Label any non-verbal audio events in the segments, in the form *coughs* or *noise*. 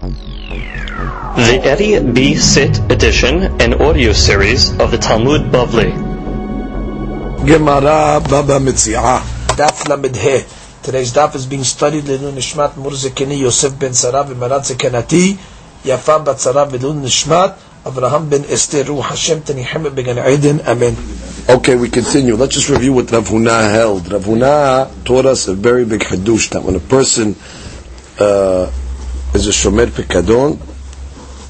The Eddie B. Sit edition and audio series of the Talmud Bavli. Gemara Baba Mitziah. Daf Lamed He. Today's daf is being studied Lenu Nishmat Murzekini Yosef ben Sarah v'Marat Zekenati Yafa bat Sarah v'Lenu Nishmat Avraham ben Esther Ruh Hashem Tenichem began Eden Amen. Okay, we continue. Let's just review what Rav Huna held. Rav Huna taught us a very big hadush that when a person uh, is a shomer pekadon,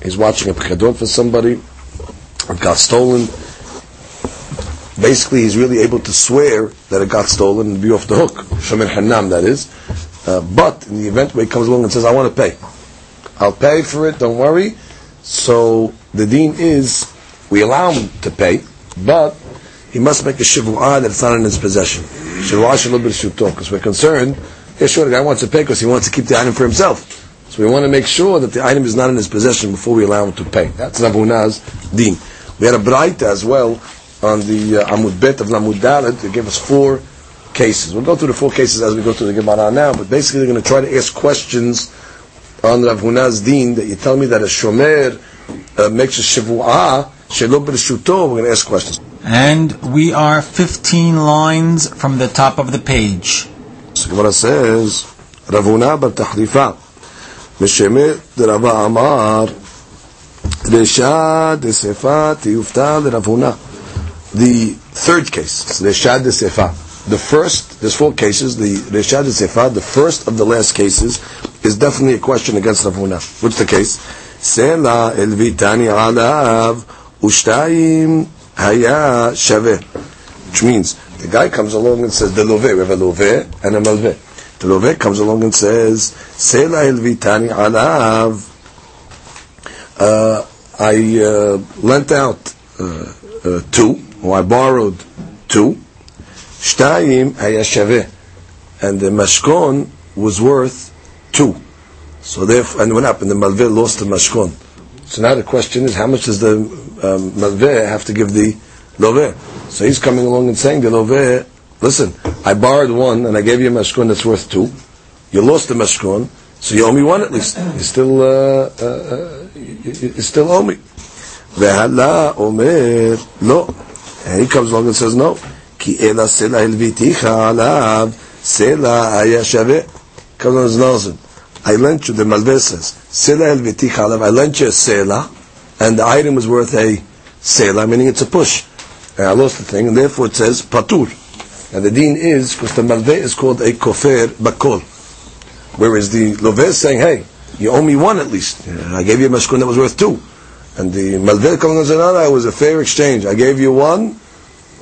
he's watching a pekadon for somebody, it got stolen. Basically, he's really able to swear that it got stolen and be off the hook. Shomer hanam, that is. Uh, but in the event where he comes along and says, "I want to pay," I'll pay for it. Don't worry. So the dean is we allow him to pay, but he must make a shivu'ah that it's not in his possession. Shivu'ah shalom b'shuto, because we're concerned. Yeah, sure, the guy wants to pay because he wants to keep the item for himself. So we want to make sure that the item is not in his possession before we allow him to pay. That's Rav Huna's deen. We had a braita as well on the uh, Amud Bet of Lamud Dalet. They gave us four cases. We'll go through the four cases as we go through the Gemara now, but basically they're going to try to ask questions on Rav Huna's deen that you tell me that a shomer uh, makes a shivu'ah, shelo b'rishuto, we're going to ask questions. And we are 15 lines from the top of the page. So Gemara says, Rav Huna bar tahrifa, משמר דרבה אמר, רשע דספה תיופתא לרב הונא. The third case, Reshad Sefa. The first, there's four cases. The Reshad Sefa, the first of the last cases, is definitely a question against Rav Huna. What's the case? Sela el vitani alav ushtayim haya shave. Which means, the guy comes along and says, the love, we have a love and a malve. The love comes along and says, Sela el vitani alav. Uh, I uh, lent out uh, uh, two, or I borrowed two. Shtayim hayashaveh, and the mashkon was worth two. So therefore, and what happened? The malveh lost the mashkon. So now the question is, how much does the um, malveh have to give the loveh? So he's coming along and saying, the loveh, listen, I borrowed one and I gave you a mashkon that's worth two. You lost the mashkon, so you owe me one at least. You still, uh, uh, uh, you, you still owe me. והלה אומר, לא. And he comes along and says, no. כי אלא סלע הלוויתיך עליו, סלע היה שווה. comes along and says, no, listen. I lent you, the Malveh says, סלע הלוויתיך עליו, I lent you a סלע, and the item was worth a סלע, meaning it's a push. And I lost the thing, and therefore it says, patur. And the deen is, because the Malveh is called a kofer bakol. Whereas the Loveh is saying, hey, you owe me one at least. And I gave you a mashkun that was worth two. And the Malveh comes and says, no, no, it was a fair exchange. I gave you one,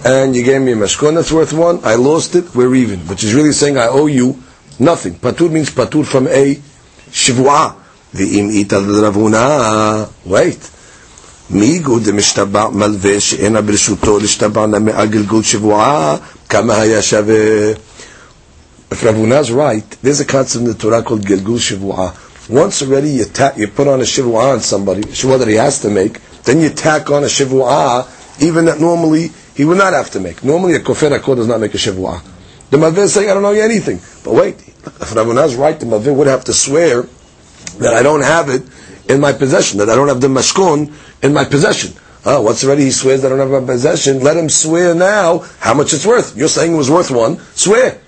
and you gave me a mashkun that's worth one. I lost it, we're even. Which is really saying I owe you nothing. Patur means patur from a shivua. V'im ita l'ravuna. Wait. מיגו דמשתבע מלווה שאינה ברשותו להשתבע למאה גלגול שבועה, Kama hayashave. If Ravuna's right, there's a concept in the Torah called Gilgul Shivu'ah. Once already you, ta- you put on a Shivu'ah on somebody, Shivu'ah that he has to make, then you tack on a Shivu'ah, even that normally he would not have to make. Normally a Kofer HaKor does not make a Shivu'ah. The Mavir is saying, I don't know anything. But wait, if Ravuna's right, the Mavir would have to swear that I don't have it in my possession, that I don't have the mashkon in my possession. Oh, ready? already he swears I don't have my possession, let him swear now how much it's worth. You're saying it was worth one, swear.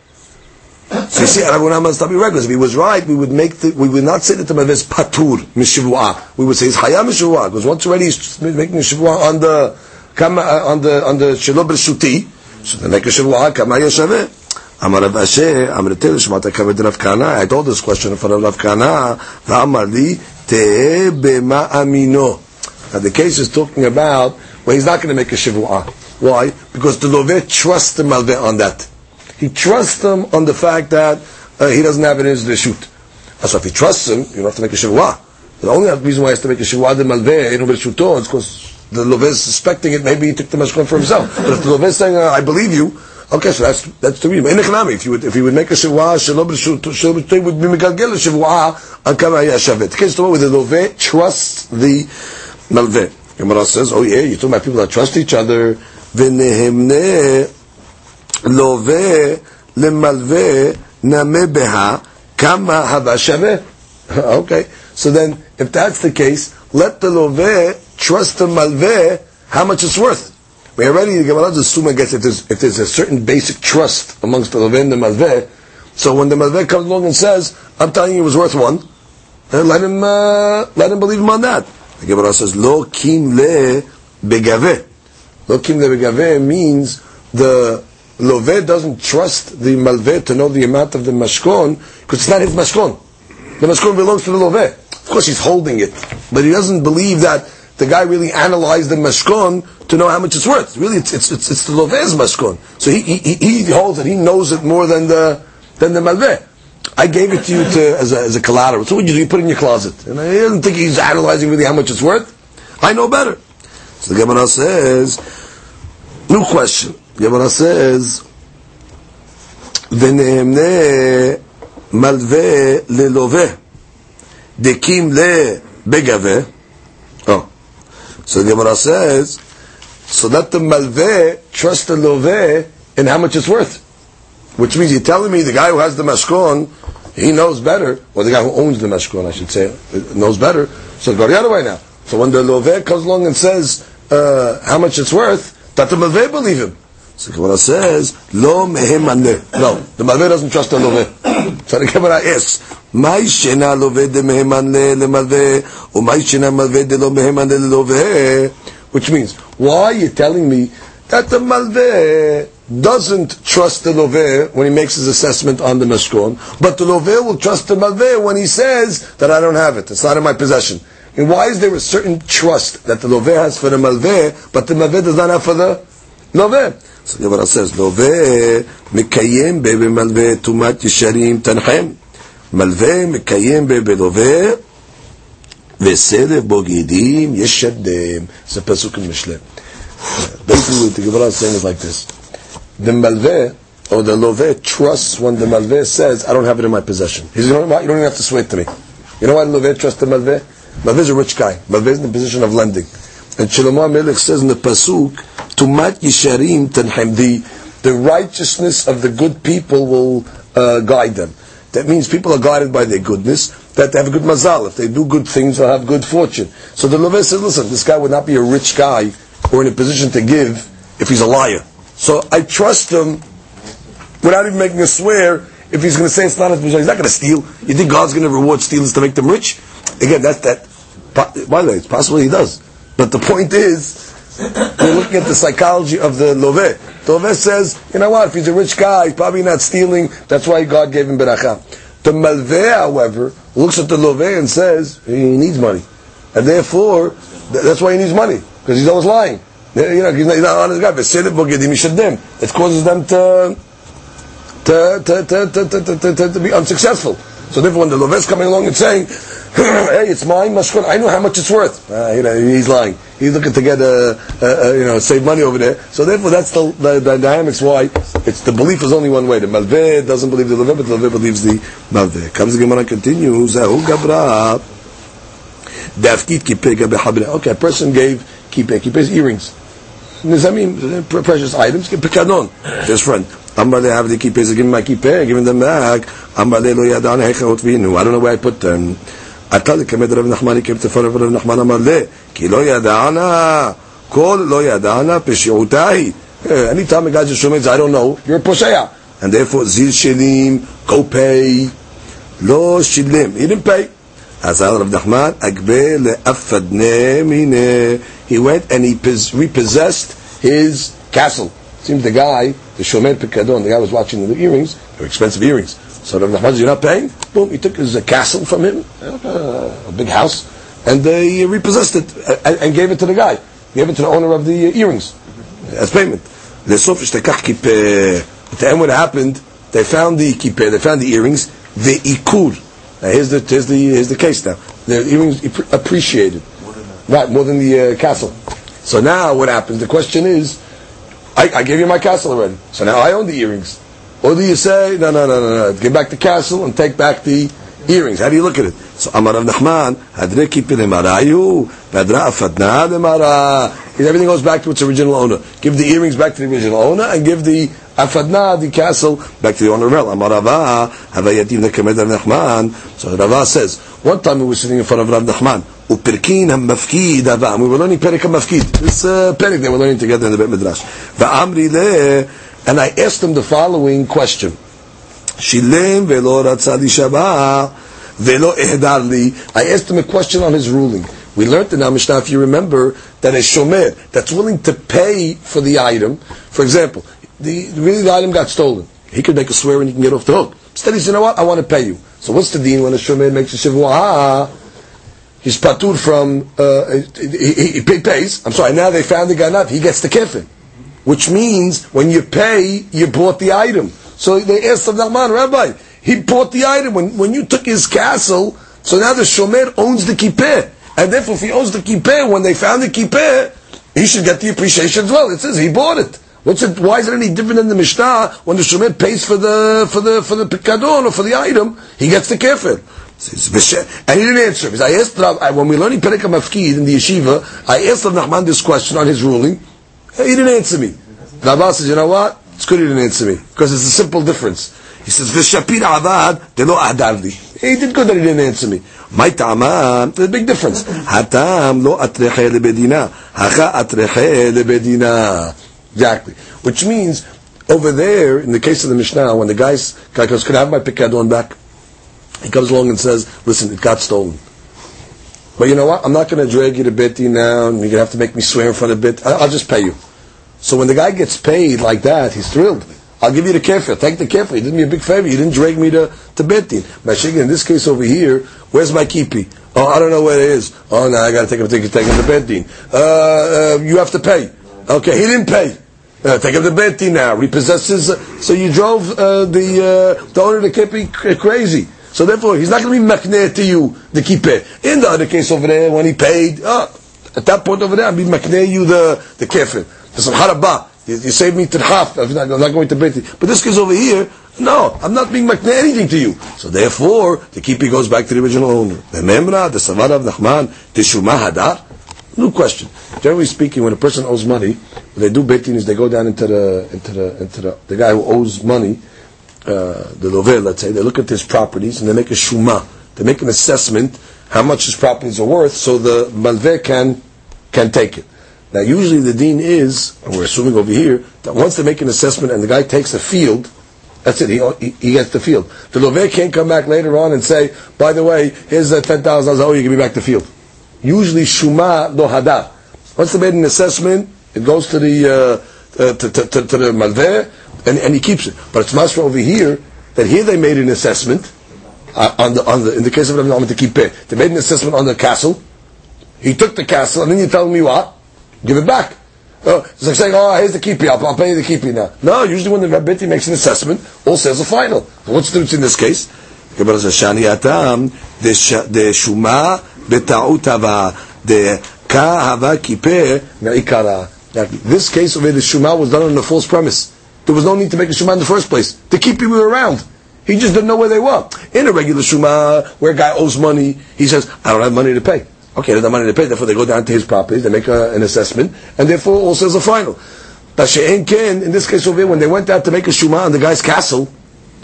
So you see, Rabbi Rambam must not be regular. If he was right, we would make the, we would not say that the Mavis patur mishivua. We would say he's hayam mishivua because once already he's making shivua on the kama uh, on the on the shelo b'shuti. So the make a shivua kama yashaveh. Amar Rav Ashi, Amar Tel Shmata Kaved Rav Kahana. I told this question in front of Rav Kahana. Amar li te bema amino. Now the case is talking about, well, he's not going to make a shivu'ah. Why? Because the loveh trusts the malveh on that. He trusts him on the fact that uh, he doesn't have it in his reshut. So if he trusts him, you don't have to make a shivu'ah. The only reason why he has to make a shivu'ah the malveh in reshuto is because the loveh is suspecting it, maybe he took the mashkon for himself. But if the loveh is saying, uh, I believe you, Okay, so that's that's the reason. In economy, if you would if you would make a shivua shelo b'shut it would be megalgel shivua on kama yashavet. The case where the loveh trusts the malveh. Gemara says, oh yeah, you're talking about people that trust each other. V'nehemne loveh lemalveh name beha kama havashaveh. *laughs* Okay, So then, if that's the case, let the loveh trust the malveh how much it's worth. We already the Gemara assume, I guess, if there's, if there's a certain basic trust amongst the loveh and the malveh, so when the malveh comes along and says, "I'm telling you, it was worth one," let him uh, let him believe him on that. The Gemara says, "Lo kim le begave. Lo kim le begave means the loveh doesn't trust the malveh to know the amount of the mashkon because it's not his mashkon. The mashkon belongs to the loveh. Of course, he's holding it, but he doesn't believe that the guy really analyzed the mashkon to know how much it's worth. Really, it's it's it's, it's the loveh's mashkon. So he, he he holds it. He knows it more than the than the malveh. I gave it to you to, as, a, as a collateral. So what you do? You put it in your closet. And I didn't think he's analyzing really how much it's worth. I know better. So the Gemara says, new question. The Gemara says, ונאמנה מלווה ללווה, דקים לבגבה, oh. So the Gemara says, so let the malveh trust the loveh in how much it's worth. Which means you're telling me the guy who has the mashkon, he knows better, or the guy who owns the mashkon, I should say, knows better. So go the other way now. So when the loveh comes along and says uh, how much it's worth, that the malveh believe him. So the Gemara says, "Lo mehem No, the malveh doesn't trust the loveh. So the Gemara asks, "Mai shena de mehem anle le malveh, or mai shena de lo mehem? Which means, why are you telling me that the malveh doesn't trust the loveh when he makes his assessment on the mashkon, but the loveh will trust the malveh when he says that I don't have it, it's not in my possession. And why is there a certain trust that the loveh has for the malveh, but the malveh does not have for the loveh? So the Gemara says, loveh mikayem bebe malveh tumat yisharim tanchem. מלווה מקיים בלווה וסדר בוגדים ישדם. זה פסוק in Mishle. Basically, the Gemara is saying it like this. The malveh, or the loveh, trusts when the malveh says, I don't have it in my possession. He's, you know what, you don't even have to swear to me. You know why the loveh trusts the malveh? Malveh is a rich guy. Malveh is in the position of lending. And Shlomo Melech says in the pasuk, Tumat Yisharim Tanhem, the, the righteousness of the good people will uh, guide them. That means people are guided by their goodness, that they have a good mazal. If they do good things, they'll have good fortune. So the Leveh says, listen, this guy would not be a rich guy or in a position to give if he's a liar. So I trust him without even making a swear if he's going to say it's not his position. He's not going to steal. You think God's going to reward stealers to make them rich? Again, that's that. By the way, it's possible he does. But the point is, we're looking at the psychology of the Loveh. The says, you know what, if he's a rich guy, he's probably not stealing, that's why God gave him Beracha. The Malveh, however, looks at the Loveh and says, he needs money. And therefore, that's why he needs money, because he's always lying. You know, he's not, he's not honest guy. It causes them to, to, to, to, to, to, to, to be unsuccessful. So therefore, when the Loveh is coming along and saying, *coughs* hey, it's mine, mashkon. I know how much it's worth. Uh, you know, he's lying. He's looking to get a, a, a, you know save money over there. So therefore, that's the, the, the, dynamics. Why it's the belief is only one way. The malveh doesn't believe the leveh, but the leveh believes the malveh. Comes the Gemara continues. Okay, a person gave kipeh. Kipeh is earrings. Nizamim, precious items. Pekadon, his friend. Amar have the kipeh. Give him my kipeh. Give him them back. Amar lo yadan hechot v'inu. I don't know where I put them. אתה לקמד רב נחמן יקם תפר רב נחמן אמר לה, כי לא ידענה, כל לא ידענה פשעותה היא. Anytime a guy just shows I don't know, you're a פושע. And therefore, זיל שלים, go pay. לא שילם, he didn't pay. Azal Rav Nachman, He went and he repossessed his castle. It seems the guy, the Shomer Pekadon, the guy was watching the earrings, they were expensive earrings. So Rav Nachman you're not paying? Boom, he took his uh, castle from him, uh, a big house, and they he repossessed it and, gave it to the guy. Gave it to the owner of the uh, earrings as payment. The At the end what happened, they found the Kippeh, they found the earrings, the Ikur. Now here's the, here's the, here's the case now. The earrings appreciated. Right, more than the uh, castle. So now what happens? The question is, I, I gave you my castle already. So now I own the earrings. Or do you say, no, no, no, no, no, get back the castle and take back the earrings? How do you look at it? So Amar Rav Nachman, Hadre kipi lemarayu, Vadra afadna lemara. Everything goes back to its original owner. Give the earrings back to the original owner and give the afadna, the castle, back to the owner. Amar Rava, Havayativ nekamed Nachman. So Rava says, One time we were sitting in front of Rav Nachman. Upirkin hamafkid haba. We were learning Perik hamafkid. This uh, Perik they were learning together in the Beit Midrash. Va'amri le, and I asked him the following question. Shilem velo ratza li shaba, velo ehdar li. I asked him a question on his ruling. We learned in our Mishnah, if you remember, that a shomer that's willing to pay for the item, for example, the really the item got stolen. He could make a swear and he can get off the hook. Instead, he said, you know what, I want to pay you. So what's the dean when a shomer makes a shivua? Ah, he's patur from, uh, he, he, he pays, I'm sorry, now they found the ganat, he gets the kefin. Which means, when you pay, you bought the item. So they asked the Nachman, Rabbi, he bought the item. When, when you took his castle, so now the shomer owns the kippeh. And therefore, if he owns the kippeh, when they found the kippeh, he should get the appreciation as well. It says he bought it. What's it? Why is it any different in the Mishnah when the shomer pays for the for the for the pikadon or for the item? He gets the kefir. And he didn't answer. Because I asked Rav, when we learning Perek Mafkid in the yeshiva, I asked Rav Nachman this question on his ruling. He didn't answer me. Rav says, you know what? It's good he didn't answer me because it's a simple difference. He says, "V'shapir avad de lo adarli." He did good that he didn't answer me. My ta'ama, there's a big difference. Hatam lo atreche lebedina, hacha atreche lebedina. Exactly. Which means, over there, in the case of the Mishnah, when the guy goes, could I have my pikadon back? He comes along and says, listen, it got stolen. But you know what? I'm not going to drag you to Beti now, and you're going to have to make me swear in front of Bit. I'll just pay you. So when the guy gets paid like that, he's thrilled. I'll give you the kefir. Thank the kefir. You did me a big favor. You didn't drag me to, to Betin. Mashiach, in this case over here, where's my kipi? Oh, I don't know where it is. Oh, now I got to take him, take take him to Betin. Uh, uh, you have to pay. Okay, he didn't pay. Uh, take him to Betin now. Repossesses. Uh, so you drove uh, the uh, the owner of the kippy crazy. So therefore, he's not going to be makneh to you, the kippeh. In the other case over there, when he paid, uh, at that point over there, I'll be makneh you the, the kefir. You, you saved me tirhaf. I'm not, I'm not going to Beti. But this case over here, no, I'm not being makne anything to you. So therefore, the kipi goes back to the original owner. The memra, the savara of Nachman, the shumah hadar. No question. Generally speaking, when a person owes money, what they do betin is they go down into the into the into the, the guy who owes money, uh, the lovel, let's say, they look at his properties and they make a shuma. They make an assessment how much his properties are worth, so the malveh can can take it. Now, usually the dean is, and we're assuming over here, that once they make an assessment and the guy takes the field, that's it, he, he, gets the field. The Loveh can't come back later on and say, by the way, here's the $10,000, oh, you give me back the field. Usually, Shuma lo hadar. Once they made an assessment, it goes to the, uh, uh, to, to, to, to, the Malveh, and, and he keeps it. But it's Masra over here, that here they made an assessment, uh, on the, on the, in the case of Rabbi to keep it, they made an assessment on the castle, he took the castle, and then you tell me what? Give it back. Oh, it's like saying, oh, here's the kipi, I'll, I'll pay you the kipi now. No, usually when the Rabbiti makes an assessment, all says a final. What's the difference in this case? The shuma ka hava kipe me'ikara. This case of it, the shuma was done on a false premise. There was no need to make a shuma in the first place. The keep were around. He just didn't know where they were. In a regular shuma, where a guy owes money, he says, I don't have money to pay. Okay, they have money to pay, therefore they go down to his property, they make a, an assessment, and therefore all sales a final. In this case over here, when they went out to make a shuma on the guy's castle,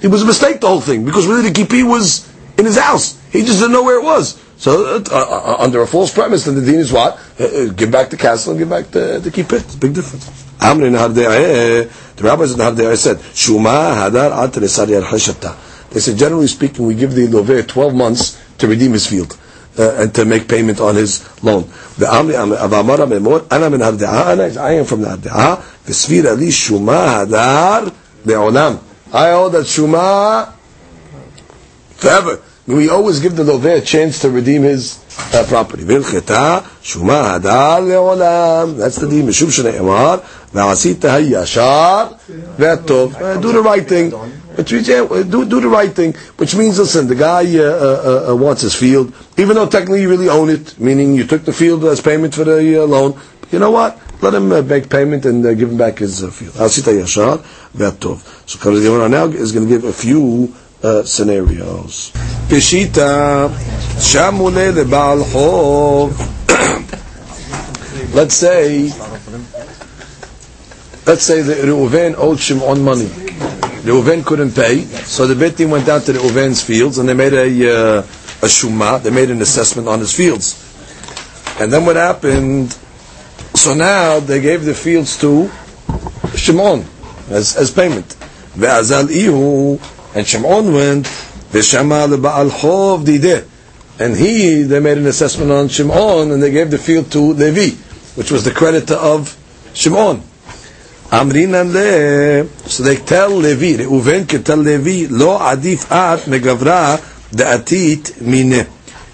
it was a mistake, the whole thing, because really the kipi was in his house. He just didn't know where it was. So, uh, uh, uh under a false premise, then the dean is what? Uh, uh give back the castle and give back the, the kippah. It's a big difference. Amri the rabbis in Nahar said, Shuma hadar at They said, generally speaking, we give the Loveh 12 months to redeem his field uh, and to make payment on his loan. The Amri Avamara Memor, Ana min Ana, I am from the Harde'ah, V'svira li Shuma Hadar Le'olam. I owe that Shuma forever. We always give the Loveh a chance to redeem his uh, property. That's the Hayashar Ve'tov. Do the right thing. Means, do, do the right thing. Which means, listen, the guy uh, uh, uh, wants his field, even though technically you really own it, meaning you took the field as payment for the uh, loan. You know what? Let him uh, make payment and uh, give him back his field. Asita yashar ve'tov. So Gemara now is going to give a few scenarios. Peshita shamule lebal chov. Let's say, let's say that Reuven owed Shimon money. Reuven couldn't pay, so the Beit went down to the Reuven's fields and they made a uh, a shuma. They made an assessment on his fields. And then what happened? So now they gave the fields to Shimon as, as payment. And Shimon went, ve'shama le'ba'al chov dideh. And he, they made an assessment on Shimon, and they gave the field to Levi, which was the creditor of Shimon. Amrinan le, so they tell Levi, Reuven can tell Levi, lo adif at megavra da'atit mine.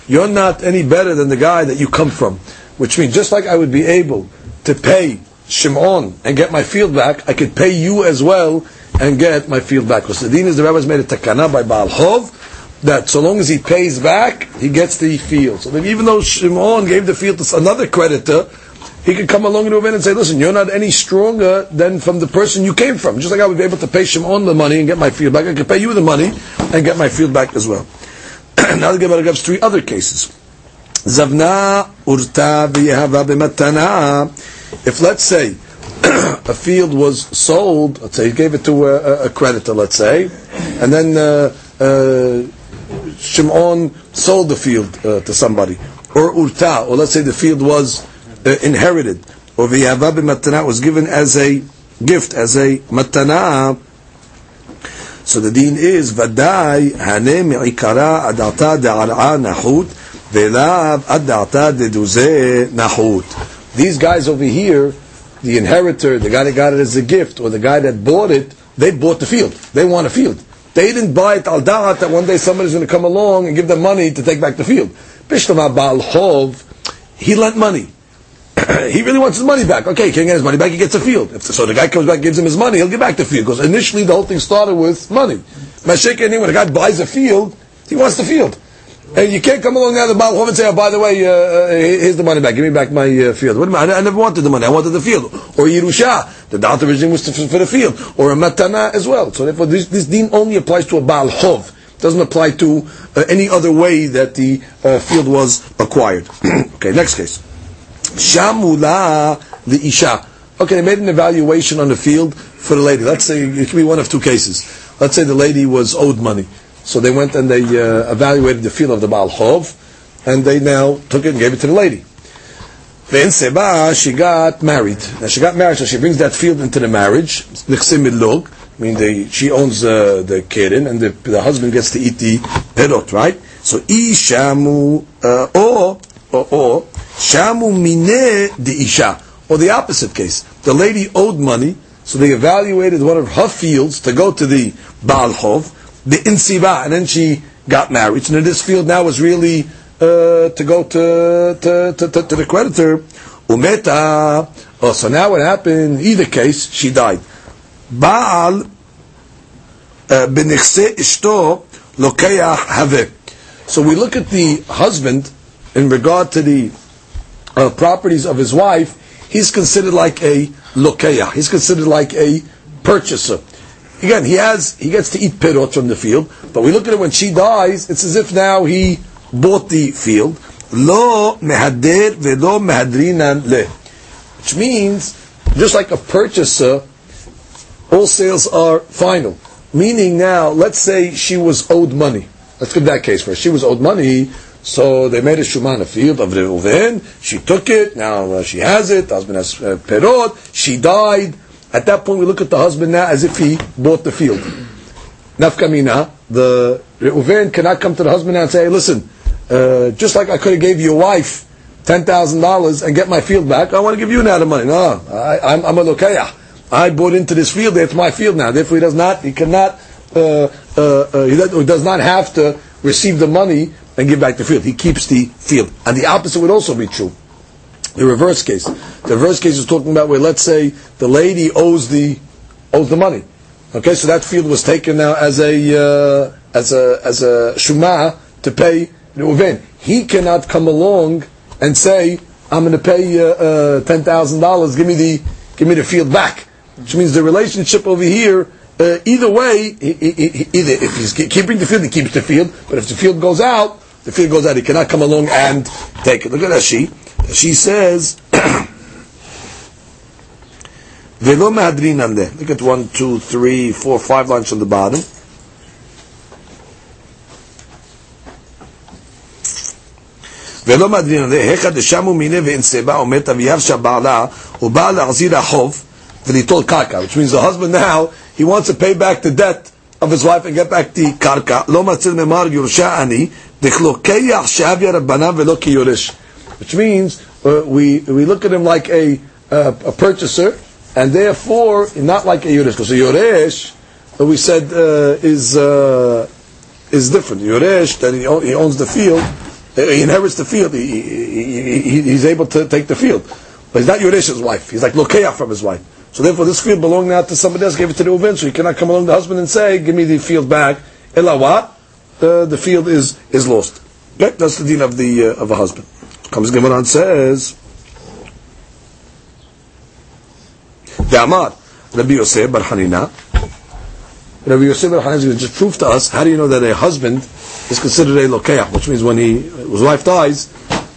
You're not any better than the guy that you come from. Which means, just like I would be able to pay Shimon and get my field back, I could pay you as well and get my field back. Because the is the rabbis made a takana by Baal Hov that so long as he pays back, he gets the field. So even though Shimon gave the field to another creditor, he could come along in Reuven and say, listen, you're not any stronger than from the person you came from. Just like I would be able to pay Shimon the money and get my field back, I could pay you the money and get my field back as well. *clears throat* now the Gemara gives three other cases. Zavna urta v'yehava b'matana. If let's say *coughs* a field was sold, let's say he gave it to a, a creditor, let's say, and then uh, uh, Shimon sold the field uh, to somebody, or urta, or let's say the field was uh, inherited, or v'yava b'matana was given as a gift, as a matana. So the deen is vadai hane me'ikara adata de'ar'a nahut ve'lav adata deduze nahut. These guys over here, the inheritor, the guy that got it as a gift, or the guy that bought it, they bought the field. They want a field. They didn't buy it al da'at that one day somebody's going to come along and give them money to take back the field. Bishlama Baal Chov, he lent money. *clears throat* he really wants his money back. Okay, he can't get his money back, he gets a field. If, so the guy comes back, gives him his money, he'll get back the field. Because initially the whole thing started with money. Mashik when a guy buys a field, he wants the field. And you can't come along now the Baal Chov and say, oh, by the way, uh, uh, here's the money back, give me back my uh, field. What? I, I, never wanted the money, I wanted the field. Or Yerusha, the doubt originally was for the field. Or a Matana as well. So therefore this, this deen only applies to a Baal Chov. doesn't apply to uh, any other way that the uh, field was acquired. *clears throat* okay, next case. Shamula the Isha. Okay, they made an evaluation on the field for the lady. Let's say it could be one of two cases. Let's say the lady was owed money. So they went and they uh, evaluated the field of the Baal Chov, and they now took it and gave it to the lady. Then Seba, she got married. Now she got married, so she brings that field into the marriage. I mean, they, she owns uh, the keren, and the, the husband gets to eat the perot, right? So ishamu uh, or or or shamu mine the isha, or the opposite case. The lady owed money, so they evaluated one of her fields to go to the Baal Chov, the insiba, and then she got married. So in this field now was really uh, to go to to, to, to, to the creditor. Umeta. Oh, so now what happened? Either case, she died. Baal b'nechse ishto haveh. So we look at the husband in regard to the uh, properties of his wife. He's considered like a lokeach. He's considered like a purchaser. Again, he has he gets to eat pirot from the field, but we look at it when she dies. It's as if now he bought the field. Lo mehader velo mehadrinan le, which means just like a purchaser, all sales are final. Meaning now, let's say she was owed money. Let's get that case first. She was owed money, so they made a shuman a field of Reuven. She took it. Now uh, she has it. Husband has uh, perot. She died. At that point, we look at the husband now as if he bought the field. Nafkamina, the Reuven cannot come to the husband now and say, hey, listen, uh, just like I could have gave your wife ten thousand dollars and get my field back, I want to give you now the money. No, I, am a lokayah. I bought into this field. It's my field now. Therefore, he does not. He cannot. Uh, uh, uh, he does not have to receive the money and give back the field. He keeps the field. And the opposite would also be true. The reverse case. The reverse case is talking about where, let's say, the lady owes the owes the money. Okay, so that field was taken now as a uh, as a as a shuma to pay Reuven. He cannot come along and say, "I'm going to pay uh, uh, ten thousand dollars. Give me the give me the field back." Which means the relationship over here. Uh, either way, he, he, he, either if he's keeping the field, he keeps the field. But if the field goes out, the field goes out. He cannot come along and take it. Look at that she. She says. Velo mahadrinan le. Look at one, two, three, four, five lines on the bottom. ולא מדרין עליה, היכא דשמו מיניה ואנסבה ומתה וירשה בעלה, הוא בא להחזיר החוב וליטול קרקע, which means the husband now, he wants to pay back the debt of his wife and get back the קרקע, לא מציל ממר יורשה אני, דכלוקח שאביה רבנם ולא כיורש. Which means, uh, we, we look at him like a, uh, a purchaser, and therefore, not like a yoresh. Because a yoresh, uh, we said, uh, is, uh, is different. Yoresh, that he, he owns the field, uh, he inherits the field, he, he, he, he's able to take the field. But he's not Yoresh's wife. He's like Lokeach from his wife. So therefore, this field belonged now to somebody else, gave it to the Uven, so he cannot come along the husband and say, give me the field back. Ella what? The field is, is lost. That's the deen of the, uh, of a husband. Comes Gemara and says, Ve'amar, Rabbi Yosef Bar Hanina. Rabbi Yosef Bar Hanina is going to just prove to us, how do you know that a husband is considered a lokeach, which means when he, his wife dies,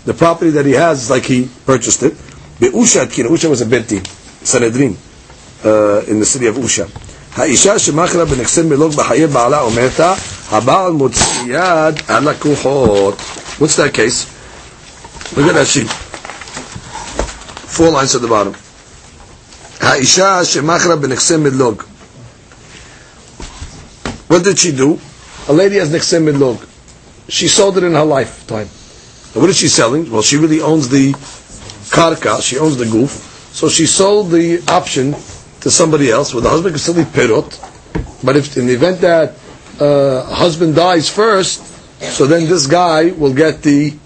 the property that he has is like he purchased it. Be'usha Atkina, Usha was a beti, Sanhedrin, uh, in the city of Usha. האישה שמכרה בנכסי מלוג בחיי בעלה ומתה, הבעל מוציא יד על לקוחות. What's that case? Look at that sheet. Four lines at the bottom. האישה שמכרה בנכסי מדלוג. What did she do? A lady has נכסי מדלוג. She sold it in her lifetime. And what is she selling? Well, she really owns the karka, she owns the goof. So she sold the option to somebody else, where the husband can still be pirot. But if in the event that uh, husband dies first, so then this guy will get the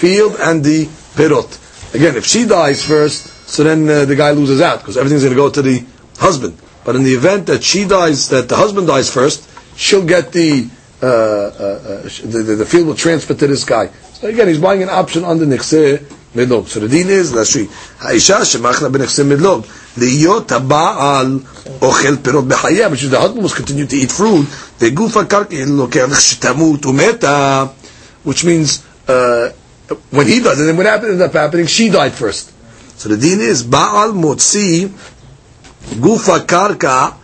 field and the perot. Again, if she dies first, so then uh, the guy loses out because everything's going to go to the husband. But in the event that she dies, that the husband dies first, she'll get the uh, uh, uh the, the, field will transfer to this guy. So again, he's buying an option on the nixir midlob. So the din is lashri haisha shemachna benixer midlob liyot habaal ochel perot bechayah, which is the husband must continue to eat fruit. The gufa karki eh, lokeh shetamut umeta, which means. Uh, when he does it, then what happened, ended up happening, she died first. So the deen is, Baal motzi gufa karka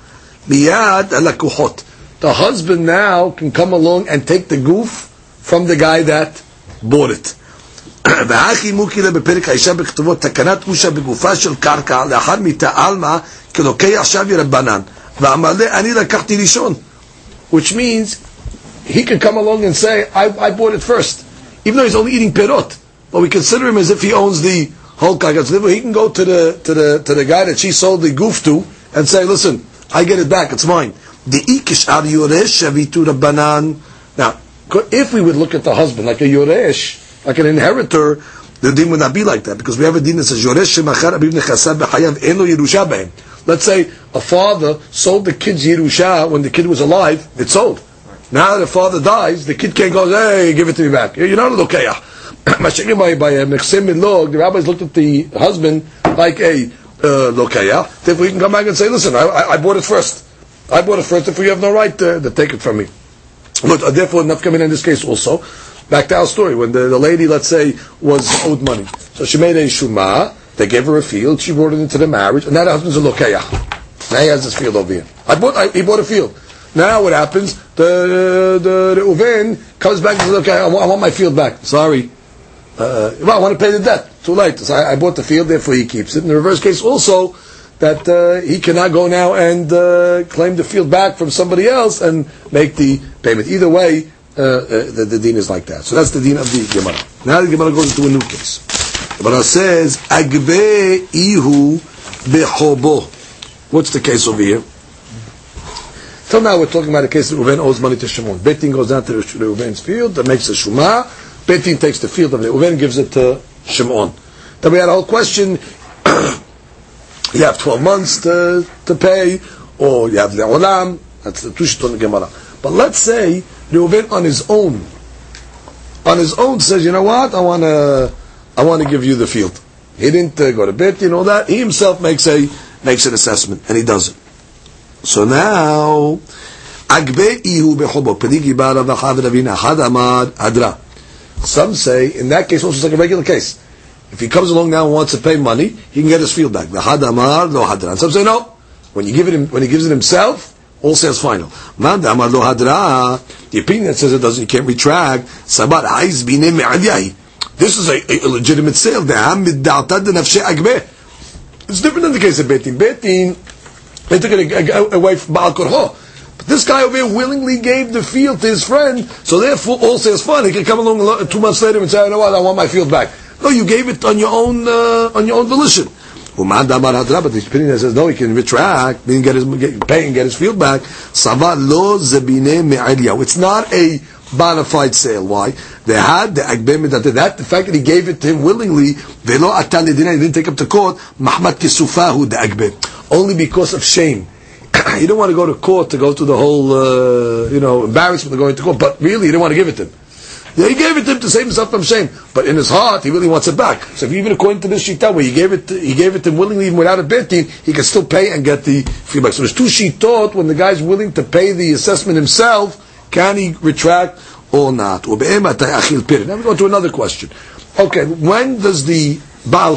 miyad alakuhot. The husband now can come along and take the goof from the guy that bought it. והכי מוקילה בפרק האישה בכתובות תקנת אושה בגופה של קרקע לאחר מיתה עלמא כלוקח שבי רבנן ואמר לה אני לקחתי ראשון which means he can come along and say I, I bought it first even though he's only eating perot but we consider him as if he owns the whole so he can go to the to the to the guy that she sold the goof to and say listen I get it back it's mine the ikish ar yoresh shavitu rabbanan now if we would look at the husband like a yoresh like an inheritor, the din would not be like that because we have a din that says Yoresh Shemachar Abib Nechasav B'Chayav Eno Yerusha. Let's say a father sold the kid's Yerusha when the kid was alive, it's sold. Now the father dies, the kid can't go, hey, give it to me back. You're not a Lokayah. *clears throat* by Mechsim Log, the rabbis looked at the husband like a uh, Lokayah. Therefore, he can come back and say, listen, I, I, bought it first. I bought it first, therefore you have no right to, to take it from me. But uh, therefore, Nafkamin in this case also. Back to our story, when the, the lady, let's say, was owed money. So she made a shuma, they gave her a field, she brought it into the marriage, and now the husband's a lokayah. Now he has this field over here. I bought, I, he bought a field. Now what happens? The the, the Uven comes back and says, "Okay, I want, I want my field back." Sorry, uh, well, I want to pay the debt. Too late. So I, I, bought the field, therefore he keeps it. In the reverse case, also that uh, he cannot go now and uh, claim the field back from somebody else and make the payment. Either way, uh, uh, the, the deen is like that. So that's the dean of the Gemara. Now the Gemara goes into a new case. The Gemara says, Agbe ihu behobo. What's the case over here? Till now we're talking about a case that Reuven owes money to Shimon. Betin goes down to Reuven's field, that makes a Shuma. Betin takes the field of the Reuven, gives it to Shimon. Then we had a whole question, *coughs* you have 12 months to, to pay, or you have that's the Tushit on the Gemara. But let's say Reuven on his own, on his own says, you know what, I want to, I want to give you the field. He didn't uh, go to you know that. He himself makes a makes an assessment, and he does it. So now, agbe ihu bechobo pedigi bara v'chavravina hadamad adra. Some say in that case also it's like a regular case. If he comes along now and wants to pay money, he can get his field back. The hadamad lo hadra. Some say no. When you give it him, when he gives it himself, all says final. Man lo hadra. The opinion that says it doesn't, you can't retract. Sabat haiz binim This is a, a legitimate sale. It's different than the case of Betin. Betin, they took it away from Baal Korho. But this guy over here willingly gave the field to his friend, so therefore all says fine. He can come along two months later and say, you know what, I want my field back. No, you gave it on your own uh, on your own volition. But the opinion says no, he can retract, can get his get, pay and get his field back. It's not a bona fide sale. Why? They had the agbem that the fact that he gave it to him willingly. He didn't take up the court. Mahmad kisufahu the agbem only because of shame. *clears throat* you don't want to go to court to go to the whole, uh, you know, embarrassment of going to court, but really you don't want to give it to him. Yeah, he gave it to him to save himself from shame, but in his heart he really wants it back. So if even according to this shita, where he gave it, to, he gave it to him willingly even without a betin, he can still pay and get the feedback. So there's two shitot when the guy's willing to pay the assessment himself, can he retract or not? Now we go to another question. Okay, when does the Baal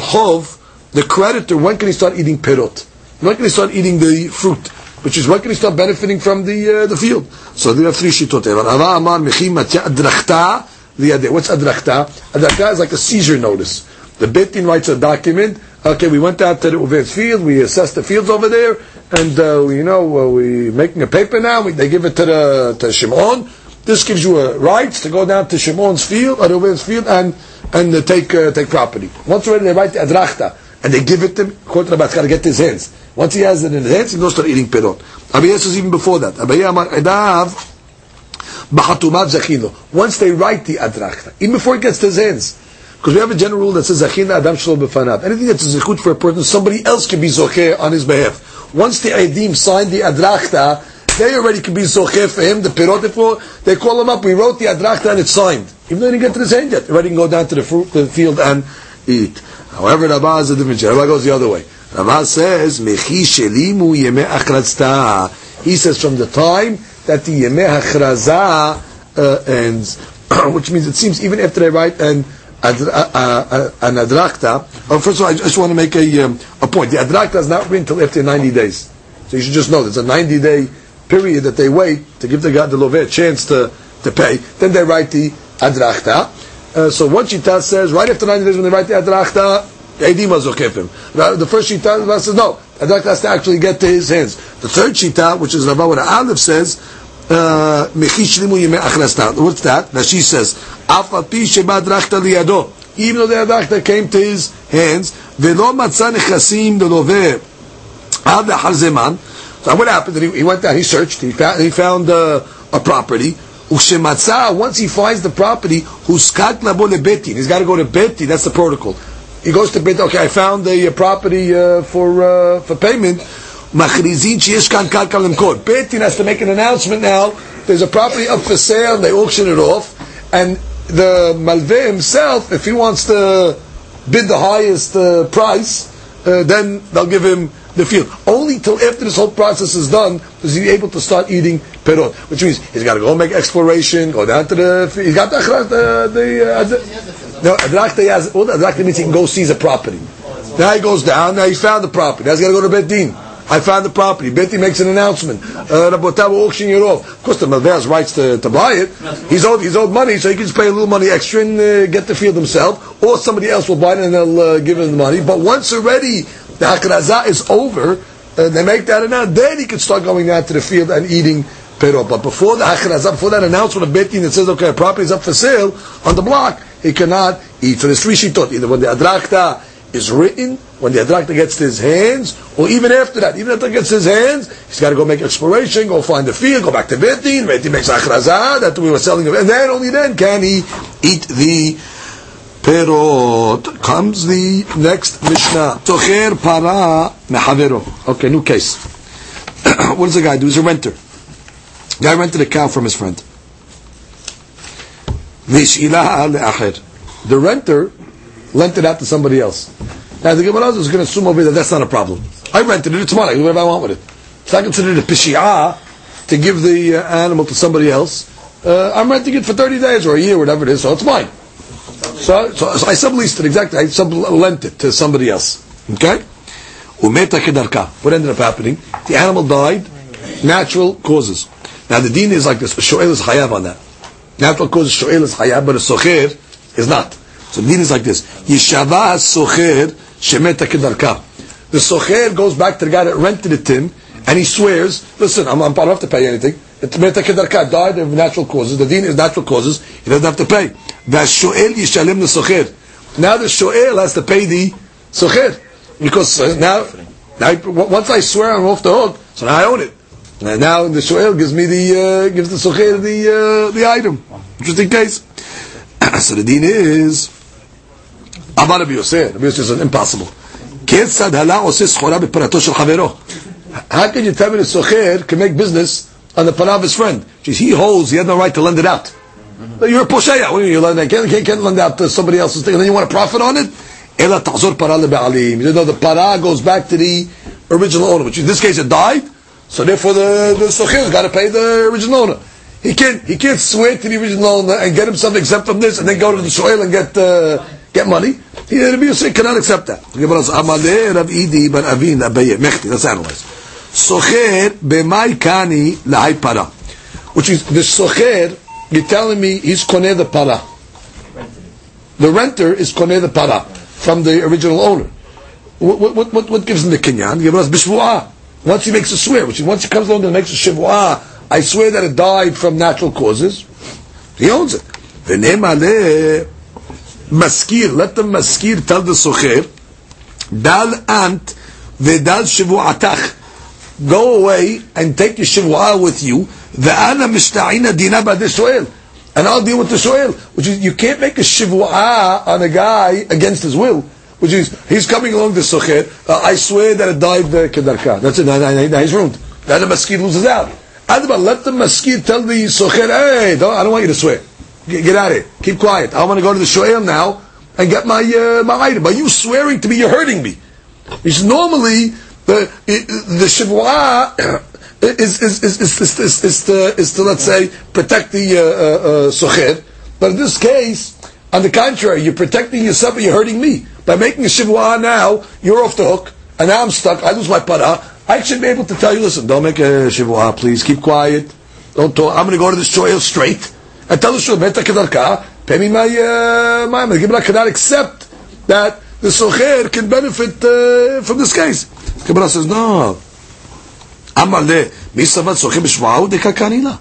the creditor, when can he start eating pirot? When can he start eating the fruit? which is when can he start benefiting from the uh, the field? So there are three shitot. Rava Amar Adrakta. What's adrakta? Adrakta is like a seizure notice. The Betin writes a document. Okay, we went out to the Uvet's field. We assessed the fields over there, and uh, you know uh, we making a paper now. We, they give it to the to Shimon. This gives you a rights to go down to Shimon's field or Uvet's field and and uh, take uh, take property. Once already they write the adrakta and they give it to him. To the to get his hands. Once he has it in his hands, he goes to eating pirot. Abaye says even before that. Abaye amar edav. Once they write the adrakta, even before it gets to his hands. Because we have a general rule that says zachina adam shlo b'fanav. Anything that's a for a person, somebody else can be zocher on his behalf. Once the edim sign the adrakta, they already can be zocher for him, the pirot, if they call him up, we wrote the adrakta and it's signed. Even though he didn't get to his hand yet, already can go down to the, fruit, the field and eat. However, Rabba is a different Rabba goes the other way. Rama says, Mechi shelimu yeme achrazta. He says from the time that the yeme achraza uh, ends, *clears throat* which means it seems even after they write an uh, uh, an adrakta. Oh, first of all, I just want to make a um, a point. The adrakta is not written until after 90 days. So you should just know there's a 90 day period that they wait to give the the love a chance to, to pay. Then they write the adrakta. Uh, so one shita says right after 90 days when they write the adrakta, the first shita says no. Adak has to actually get to his hands. The third shita, which is Rabbi Aleph says, uh, what's that? That she says, even though the adakta came to his hands, ולא מצא נכסים ללווה עד לאחר זמן. So what happened? He, he went down, he searched, he found, he found uh, a property. Ushematzah, once he finds the property, huskat labo lebetin. He's got to go to beti. That's the protocol he goes to bid. Okay, I found a, uh, property uh, for uh, for payment. Machrizin has to make an announcement now. There's a property up for sale. and They auction it off, and the malve himself, if he wants to bid the highest uh, price, uh, then they'll give him the field. Only till after this whole process is done is he able to start eating perot, which means he's got to go make exploration, go down to the. He's got the the, the, uh, the no, all Adrakta means he can go seize a property. Now he goes down, now he found the property. Now he's got to go to Bet Din. I found the property. Bet Din makes an announcement. Uh, Rabotah will auction it off. Of course, the has rights to, to buy it. He's owed, he's owed money, so he can just pay a little money extra and uh, get the field himself. Or somebody else will buy it and they'll uh, give him the money. But once already the Hakraza is over, uh, they make that announcement, then he can start going down to the field and eating perot. But before the Hakraza, before that announcement of Bet Din that says, okay, a property is up for sale on the block, he cannot eat. So there's three shitot. Either when the adrakta is written, when the adrakta gets his hands, or even after that. Even after it gets his hands, he's got to go make exploration, go find the field, go back to Betin, Betin makes achrazah, that we were selling, him, and then, only then can he eat the perot. Comes the next Mishnah. Tocher para mehavero. Okay, new case. *clears throat* what does the guy do? He's a renter. Guy rented a cow from his friend. The renter lent it out to somebody else. Now the Gemara is going to assume over that that's not a problem. I rented it, it's mine, I do whatever I want with it. It's not considered a pishia to give the uh, animal to somebody else. Uh, I'm renting it for 30 days or a year, whatever it is, so it's mine. So, so, so I subleased it, exactly. I sublent it to somebody else. Okay? What ended up happening? The animal died, natural causes. Now the deen is like this, Shoel is hayav on that. Natural cause shoel is hayab, but a socher is not. So the din is like this: Yishava socher shemeta kedarka. The socher goes back to the guy that rented it to him, and he swears, "Listen, I'm, I'm, I don't have to pay anything. It's meta kedarka died of natural causes. The din is natural causes. He doesn't have to pay. Vashoel yishalem the socher. Now the shoel has to pay the socher because uh, now, now once I swear I'm off the hook, so now I own it. And now the shoel gives me the uh, gives the socher the uh, the item. Interesting case. *clears throat* so the din is Amar Rabbi Yosef. Rabbi Yosef says impossible. כיצד הלה עושה סחורה בפרתו של חברו? How can you tell me the socher can make business on the parah of his friend? Jeez, he holds, he has no right to lend it out. But you're a posheya. What do you mean you lend that? Can't, can't, can't lend out to somebody else's thing and then you want to profit on it? Ela ta'zor parah lebe'alim. You know, the parah goes back to the original owner, which in this case it died, so therefore the, the socher's got to pay the original owner. He can't, he can't swear to the original owner and get himself exempt from this and then go to the shoel and get, uh, get money. He, Rabbi Yosef cannot accept that. Let's analyze. Socher b'mai kani lahai para. Which is, the socher, you're telling me he's koneh the para. The renter is koneh the para from the original owner. What, what, what, what gives him the kinyan? Once he makes a swear, which is, once he comes along and makes a shivua, I swear that it died from natural causes, he owns it. V'nei maleh maskir, let the maskir tell the socher, dal ant vedal shivuatach. Go away and take your shivua with you. The Ve'ana mishta'ina dina b'ade And I'll deal with the shoel. Which is, you can't make a shivua on a guy against his will. Which is, he's coming along the socher, uh, I swear that it died uh, kedarka. That's it, now, now, now he's ruined. Then the maskir loses out. Let the tell the socher, hey, don't, I don't want you to swear. Get, get out of here. Keep quiet. I want to go to the shoel now and get my uh, my item. By you swearing to me, you're hurting me. Because normally the the shivua *coughs* is is is is, is, is, is, to, is to let's say protect the uh, uh, uh, socher, but in this case, on the contrary, you're protecting yourself and you're hurting me by making a shivua. Now you're off the hook, and now I'm stuck. I lose my para. I should be able to tell you, listen, don't make a shivua, please. Keep quiet. Don't talk. I'm going to go to the shoel straight and tell the shul, meta kedarka, pay me my, uh, my Gemara cannot accept that the socher can benefit uh, from this case. Gemara says, no. Amar le, misavat socher b'shva'ahu dekakanila.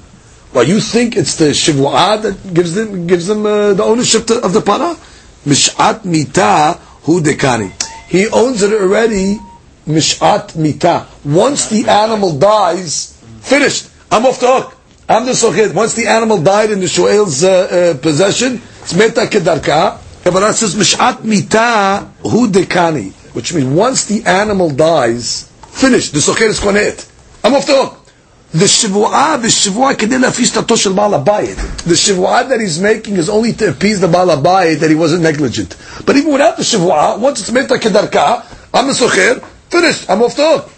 Well, you think it's the shivua that gives them gives them uh, the ownership to, of the para? Mishat mita hu dekani. He owns it already. Mishat mita. Once the animal dies, finished. I'm off the hook. I'm the socher. Once the animal died in the shoel's uh, uh, possession, it's meta kedarka. Kabbalah says mishat mita hu dekani, which means once the animal dies, finished. The socher is konet. I'm off the hook. The shivua, the shivua kedei lafish tato shel baal The shivua that he's making is only to appease the baal that he wasn't negligent. But even without the shivua, once it's meta kedarka, I'm the socher. Finished. I'm off the hook.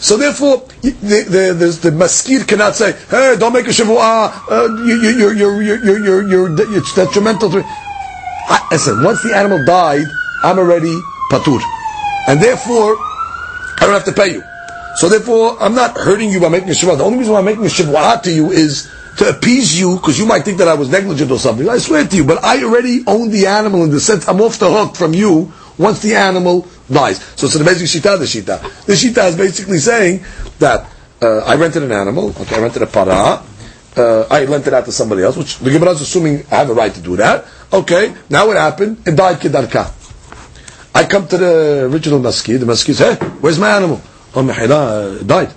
So therefore, the, the, the, the maskir cannot say, "Hey, don't make a shavua. Uh, you, you, you're, you're, you're, you're, you're, it's detrimental to." I, listen, once the animal died, I'm already patur, and therefore, I don't have to pay you. So therefore, I'm not hurting you by making a shavua. The only reason why I'm making a shavua to you is to appease you because you might think that I was negligent or something. I swear to you, but I already own the animal in the sense I'm off the hook from you once the animal dies. So it's the basic shita, the shita. The shita is basically saying that uh, I rented an animal, okay, I rented a para, uh, I lent it out to somebody else, which the Gemara is assuming I have a right to do that. Okay, now what happened? It died kedarka. I come to the original maskid, the maskid says, hey, where's my animal? Oh, Mehila, uh, died.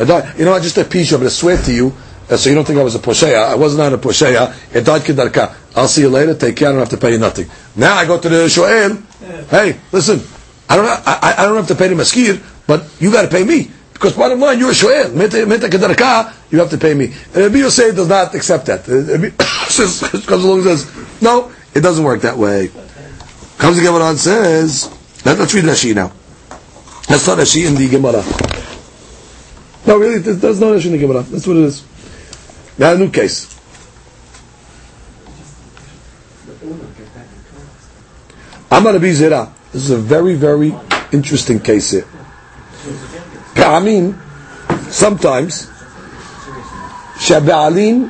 It died. You know, I just appease you, I'm going to swear to you, Uh, so you don't think I was a posheya. I was not on a posheya. It died kedarka. I'll see you later. Take care. I don't have to pay you nothing. Now I go to the shoel. Hey, listen. I don't. I, I don't have to pay the maskir, but you got to pay me because bottom line, you're a shoel. Meta kedarka. You have to pay me. And Rabbi Yosef does not accept that. Uh, *coughs* *coughs* comes along and says, no, it doesn't work that way. Comes the Gemara and says, Let, us read Rashi now. Let's start Rashi in the Gemara. No, really, there's no Rashi in the Gemara. That's what it is. Now, a new case. Amar Rabbi Zera. This is a very, very interesting case here. mean, sometimes, שהבעלים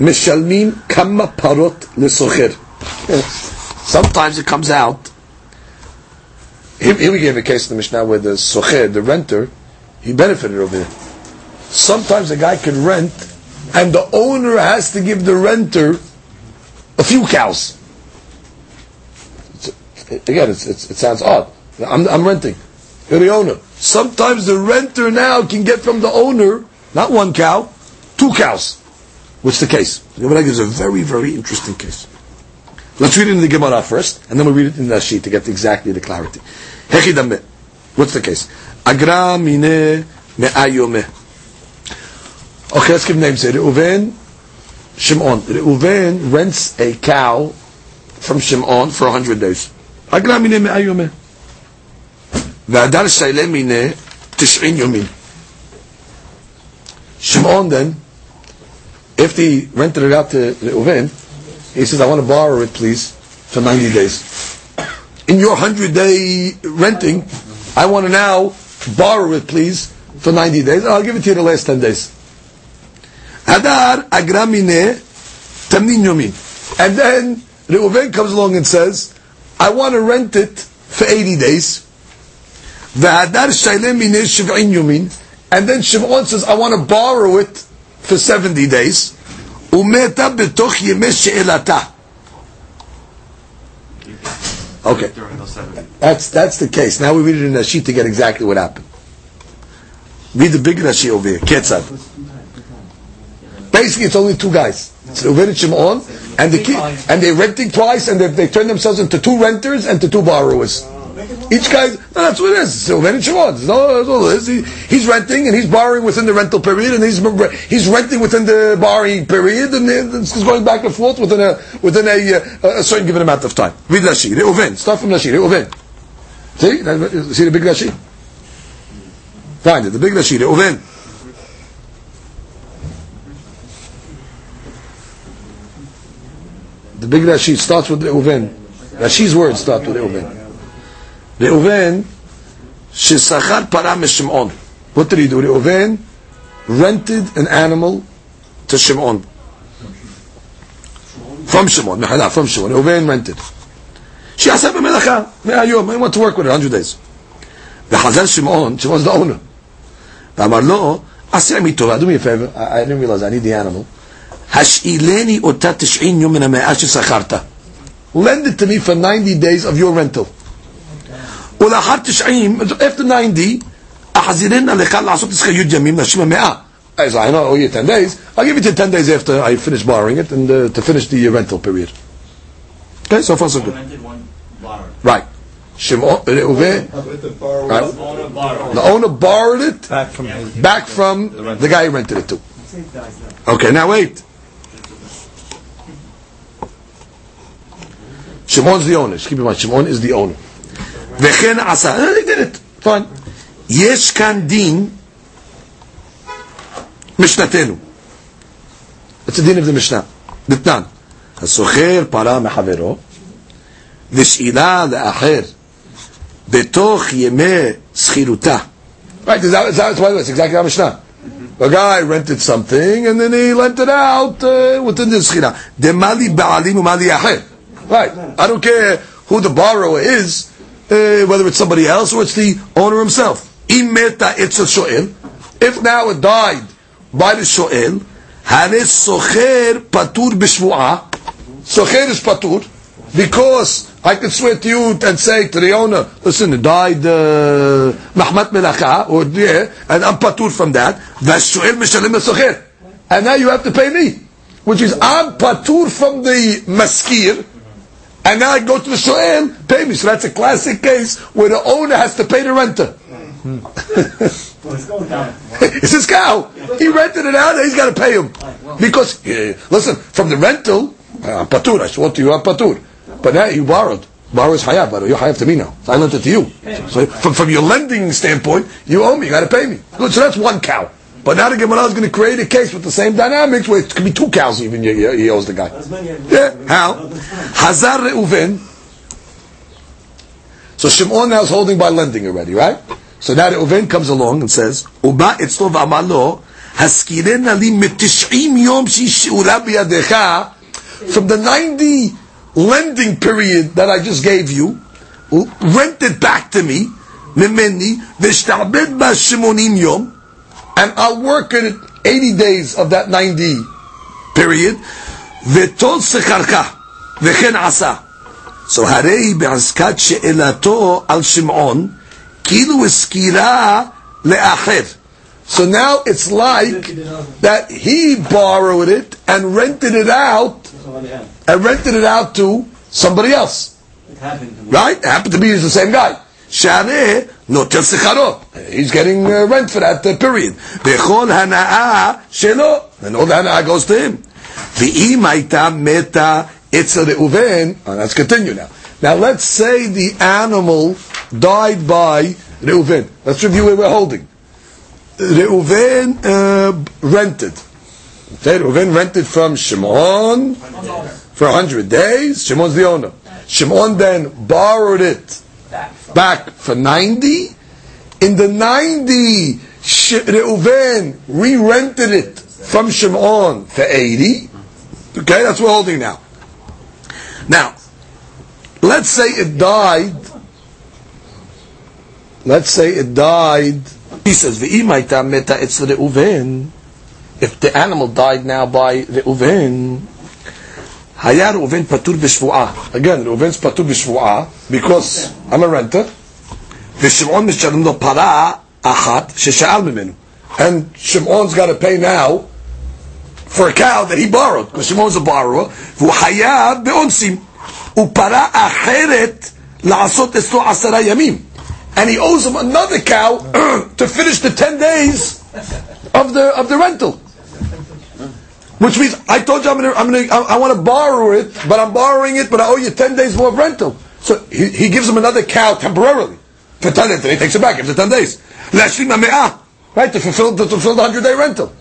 משלמים כמה פרות לסוחר. Sometimes it comes out. Here, here we gave a case in the Mishnah where the socher, the renter, he benefited over there. Sometimes a guy can rent, and the owner has to give the renter a few cows. It's, again, it's, it's, it sounds odd. I'm, I'm renting. You're the owner. Sometimes the renter now can get from the owner not one cow, two cows. What's the case? The Gemara gives a very, very interesting case. Let's read it in the Gemara first, and then we'll read it in the sheet to get exactly the clarity. What's the case? Agra mine me'ayome. Okay, let's give names here. Reuven, Shimon. Reuven rents a cow from Shimon for 100 days. Agra mine me'ayome. והדר שיילה מיני תשעין יומין. Shimon then, if he rented it out to Reuven, he says, I want to borrow it, please, for 90 days. In your 100 day renting, I want to now borrow it, please, for 90 days. I'll give it to you the last 10 days. Hadar agramine tamnin yomin. And then Reuven comes along and says, I want to rent it for 80 days. Mine shiv'in yomin. And then Shimon says, I want to borrow it for 70 days. Umeta betoch yemesh she'elata. Okay. That's, that's the case. Now we read it in sheet to get exactly what happened. Read the big Rashi over here. Ketzad. Basically, it's only two guys. It's Reuven and Shimon, and the key, and they're renting twice, and they, they turn themselves into two renters and to two borrowers. Each guy, no, that's what it is. So Reuven and Shimon. All, that's all it is. He, he's renting and he's borrowing within the rental period, and he's he's renting within the borrowing period, and it's going back and forth within a within a, uh, a certain given amount of time. Read Rashi. Reuven. Start from Rashi. Reuven. See, see the big Rashi. Find it. The big Rashi. Reuven. The big Rashi starts with Reuven. Rashi's words start with Reuven. Reuven, Shisachar para Shimon. What did he do? Reuven rented an animal to Shimon. From Shimon, Mehala, from Shimon. Reuven rented. שיעשה במלאכה, מהיום, he went to work with it, 100 days. וחזר שמעון, Shimon's the owner. ואמר לו, עשה עמי טובה, do me a favor, I, I didn't realize I need the animal. השאילני אותה תשעין יום מן המאה ששכרת. Lend it to me for 90 days of your rental. ולאחר תשעים, after 90, אחזירנה לך לעשות עסקה י' ימים, נשים המאה. As I know, owe you 10 days, I'll give it to you 10 days after I finish borrowing it and uh, to finish the uh, rental period. Okay, so far so good. Right. Shimon, Reuven, right. The owner borrowed it Back from his. back from the guy he rented it to. Okay, now wait. Shimon's the owner. Keep in mind, Shimon is the owner. וכן עשה. He did it. Fine. יש כאן דין משנתנו. It's a דין of the משנה. דתנן. הסוחר פרה מחברו, ושאילה לאחר בתוך ימי שכירותה. Right, is that, is that, by the way, it's exactly how Mishnah. A guy rented something and then he lent it out uh, within the schira. Demali ba'alim umali acher. Right. I don't care who the borrower is, uh, whether it's somebody else or it's the owner himself. If now it died by the shoel, hanes socher patur b'shvu'ah. Socher is patur because I could swear to you and say to the owner, listen, it died uh, Mahmat Melacha, or yeah, and I'm patur from that. And now you have to pay me. Which is, I'm patur from the maskir, and now I go to the shoel, pay me. So that's a classic case where the owner has to pay the renter. *laughs* it's his cow. He rented it out, and he's got to pay him. Because, uh, listen, from the rental, uh, I'm patur, I swore to you, I'm patur. But now you borrowed. Borrow is hayab, but you're hayab to me now. So I lent it to you. So from, from your lending standpoint, you owe me, you got to pay me. Good, so that's one cow. But now the Gemara is going to create a case with the same dynamics where it could be two cows even he owes the guy. Yeah, how? Hazar Reuven. So Shimon now is holding by lending already, right? So now Reuven comes along and says, Uba etzlov amalo haskiren ali mitish'im yom from the 90 lending period that I just gave you, rent it back to me, mimeni, v'shtabed ba shimonim yom, and I'll work it 80 days of that 90 period, ותול שכרך, וכן עשה. So הרי בעסקת שאלתו על שמעון, כאילו הזכירה לאחר. So now it's like that he borrowed it and rented it out, and rented it out to somebody else. Right? It happened to be the same guy. Share notel secharot. He's getting uh, rent for that uh, period. V'chol hanaa shelo. And all the hanaa goes to him. V'im haita meta etzel Reuven. Oh, let's continue now. Now let's say the animal died by Reuven. Let's review where we're holding. Reuven uh, rented. Okay, Reuven rented from Shimon for 100 days. Shimon's the owner. Shimon then borrowed it back for 90. In the 90, Reuven re-rented it from Shimon for 80. Okay, that's what we're holding now. Now, let's say it died. Let's say it died. He says, "V'imaita meta it's Reuven." If the animal died now by Reuven, היה ראובן פטור בשבועה. Again, ראובנ's פטור בשבועה, because I'm a renter, ושמעון משלם לו פרה אחת ששאל ממנו. And Shimon's got to pay now for a cow that he borrowed, because Shimon's a borrower, והוא חייב באונסים. ופרה אחרת לעשות אצלו עשרה ימים. And he owes him another cow *clears throat* to finish the 10 days of the, of the rental. Which means I told you I'm gonna, I'm gonna, I, I want to borrow it, but I'm borrowing it, but I owe you ten days more of rental. So he, he gives him another cow temporarily for ten days. Then he takes it back, gives it ten days. Right to fulfill to fulfill the hundred day rental.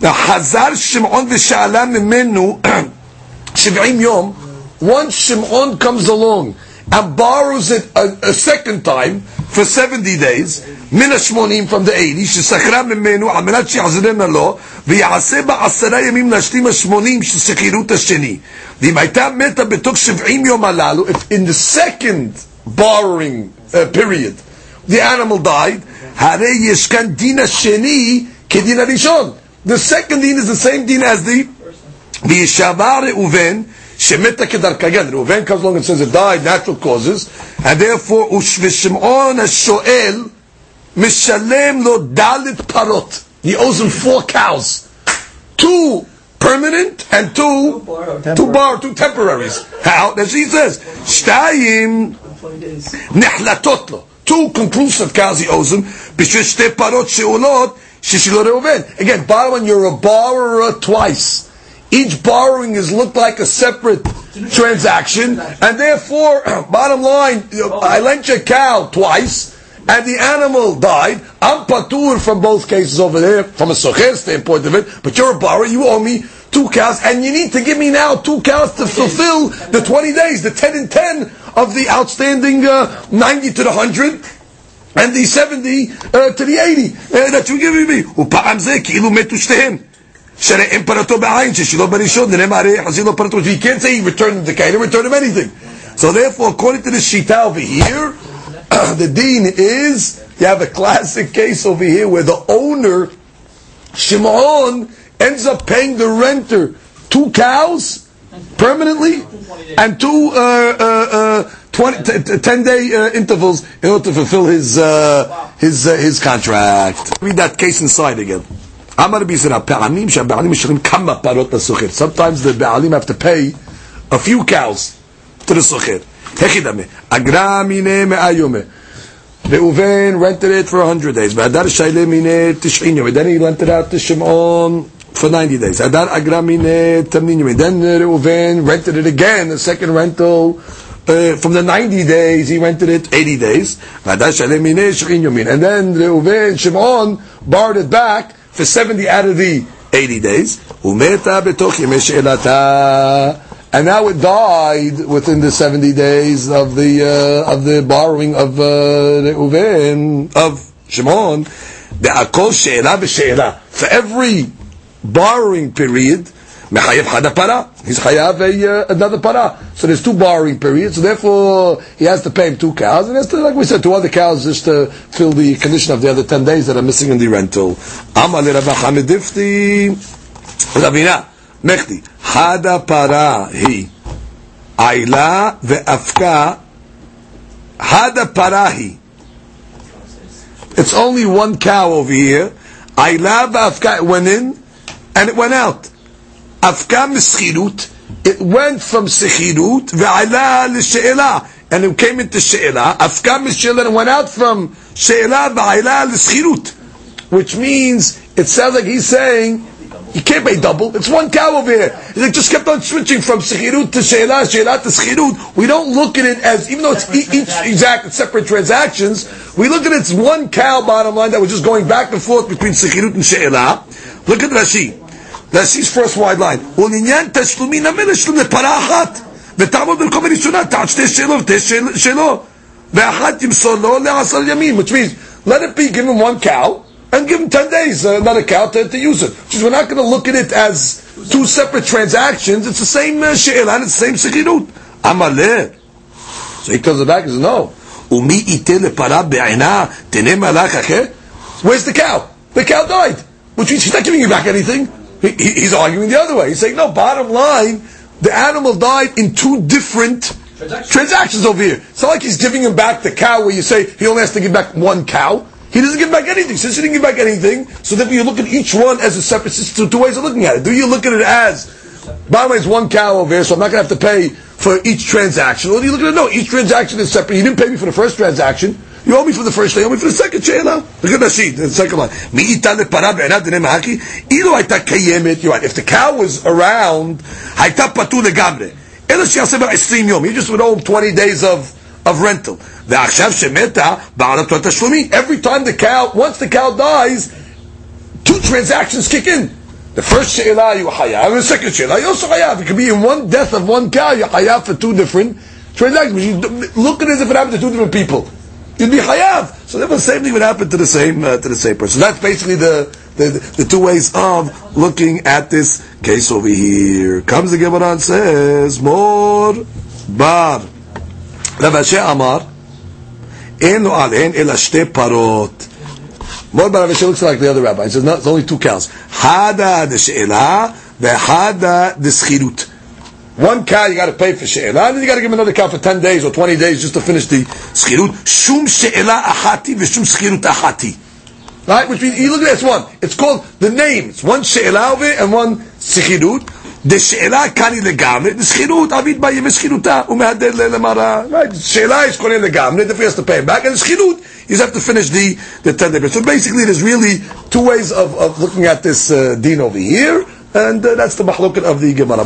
Now Hazar Shimon v'Sha'alam mimenu *clears throat* shiv'im yom. Once Shimon comes along and borrows it a, a second time for 70 days, מן השמונים from the 80, ששכרה ממנו על מנת שיחזרנה לו, ויעשה בה עשרה ימים להשלים השמונים של שכירות השני. ואם הייתה מתה בתוך 70 יום הללו, if in the second borrowing uh, period, the animal died, הרי יש כאן דין השני כדין הראשון. The second din is the same din as the וישבע ראובן Shemita kedarka. Again, Reuven comes along and says it died, natural causes, and therefore, Ushvishimon shoel mishalem lo dalit parot. He owes him four cows. Two permanent and two, two bar, two temporaries. How? As he says, shtayim nehlatot lo. Two conclusive cows he owes him. B'shvil shte parot she'olot sheshilo Reuven. Again, one, you're a borrower twice each borrowing is looked like a separate transaction, and therefore, *clears throat* bottom line, I lent you a cow twice, and the animal died. I'm patur from both cases over there, from a socher standpoint of it, but you're a borrower, you owe me two cows, and you need to give me now two cows to fulfill the 20 days, the 10 and 10 of the outstanding uh, 90 to the 100, and the 70 uh, to the 80 uh, that you're giving me. Shere imperato behind shishilo barishon nehemar hazilo parato. He can't say he returned the kain, return him anything. So therefore, according to the shita over here, *clears throat* the dean is you have a classic case over here where the owner Shimon ends up paying the renter two cows permanently and two uh, uh, uh, 20, t- 10 day uh, intervals in order to fulfill his uh, his uh, his contract. Read that case inside again. Sometimes the Ba'alim have to pay a few cows to the Sukhir. Hechidame. Agra mine me'ayome. Reuven rented it for 100 days. V'adar shayle mine tish'in yom. Then he rented out to Shimon for 90 days. Adar agra mine tamnin yom. Then rented it again, the second rental. Uh, from the 90 days, he rented it 80 days. And then Reuven, Shimon, borrowed it back for 70 out of the 80 days. And now it died within the 70 days of the uh, of the borrowing of uh, of Shimon. For every borrowing period, Mechayev Hada Para. He's Chayav another Para. So there's two borrowing periods, so therefore he has to pay him two cows, and he has to, like we said, two other cows just to fill the condition of the other 10 days that are missing in the rental. Amal Rabba Hamidifti. Ravina. Mechti. Hada he. Aila ve'afka. Hada Parahi. It's only one cow over here. Aila ve'afka. It went in and it went out. Afka mischirut. It went from sechirut ve'ala l'she'ela. And it came into she'ela. Afka mischirut and went out from she'ela ve'ala l'schirut. Which means, it sounds like he's saying, you can't pay double. It's one cow over here. Like, just kept on switching from sechirut to she'ela, she'ela to schirut. We don't look at it as, even though it's e- each exact separate transactions, we look at it as one cow bottom line that was just going back and forth between sechirut and she'ela. Look at Rashi. Rashi's first wide line. ולעניין תשלומין המלך שלום לפרה אחת, ותעמוד במקום הראשונה תחת שתי שאלות ושתי שאל- שלו, ואחת תמסור לו לעשר ימים, which means, let it be given one cow, and give him 10 days, uh, another cow to, to use it. Which is, we're not going to look at it as two separate transactions, it's the same uh, she'el, and it's the same sechirut. Amaleh. So he comes back and says, no. ומי ייתן לפרה בעינה תנה מלאך אחר? Where's the cow? The cow died. Which means he's not giving you back anything. He, he- he's arguing the other way. He's saying, no, bottom line, the animal died in two different transactions over here. It's not like he's giving him back the cow where you say he only has to give back one cow. He doesn't give back anything. Since he didn't give back anything, so therefore you look at each one as a separate system. Two ways of looking at it. Do you look at it as, bottom line is one cow over here, so I'm not going to have to pay for each transaction. Or do you look at it, no, each transaction is separate. You didn't pay me for the first transaction. You owe me for the first day, you owe me for the second Sheila. Look at Rashi, the second line. You're right. If the cow was around, הייתה patu לגמרי. gamre. שיעשה בה 20 yom. You just would owe him 20 days of, of rental. ועכשיו שמתה, בעלתו התשלומים. Every time the cow, once the cow dies, two transactions kick in. The first she'ila you hayav, and the second she'ila you also hayav. It could be in one death of one cow, you hayav for two different transactions. You look at it as if it happened to two different people. You'd be hayav. So the same thing would happen to the same uh, to the same person. That's basically the, the the two ways of looking at this case over here. Comes the Gemara and says, "Mar bar." Rav Ashi Amar, "En lo alen ela shte parot." Mar bar Rav looks like the other rabbi. He says, "No, it's only two cows. Hada the v'hada the schirut." One cow you got to pay for she'ela, and then you got to give another cow for 10 days or 20 days just to finish the schirut. Shum she'ela achati v'shum schirut achati. Right? Which means, you look at this one. It's called the name. It's one she'ela over and one schirut. The she'ela kani legamre, the schirut avid ba yeme schiruta, umehaded le lemara. Right? She'ela is kani legamre, therefore he has to pay him back, and the schirut, you have to finish the, the 10 days. So basically there's really two ways of, of looking at this uh, over here, and uh, that's the mahlokat of the Gemara.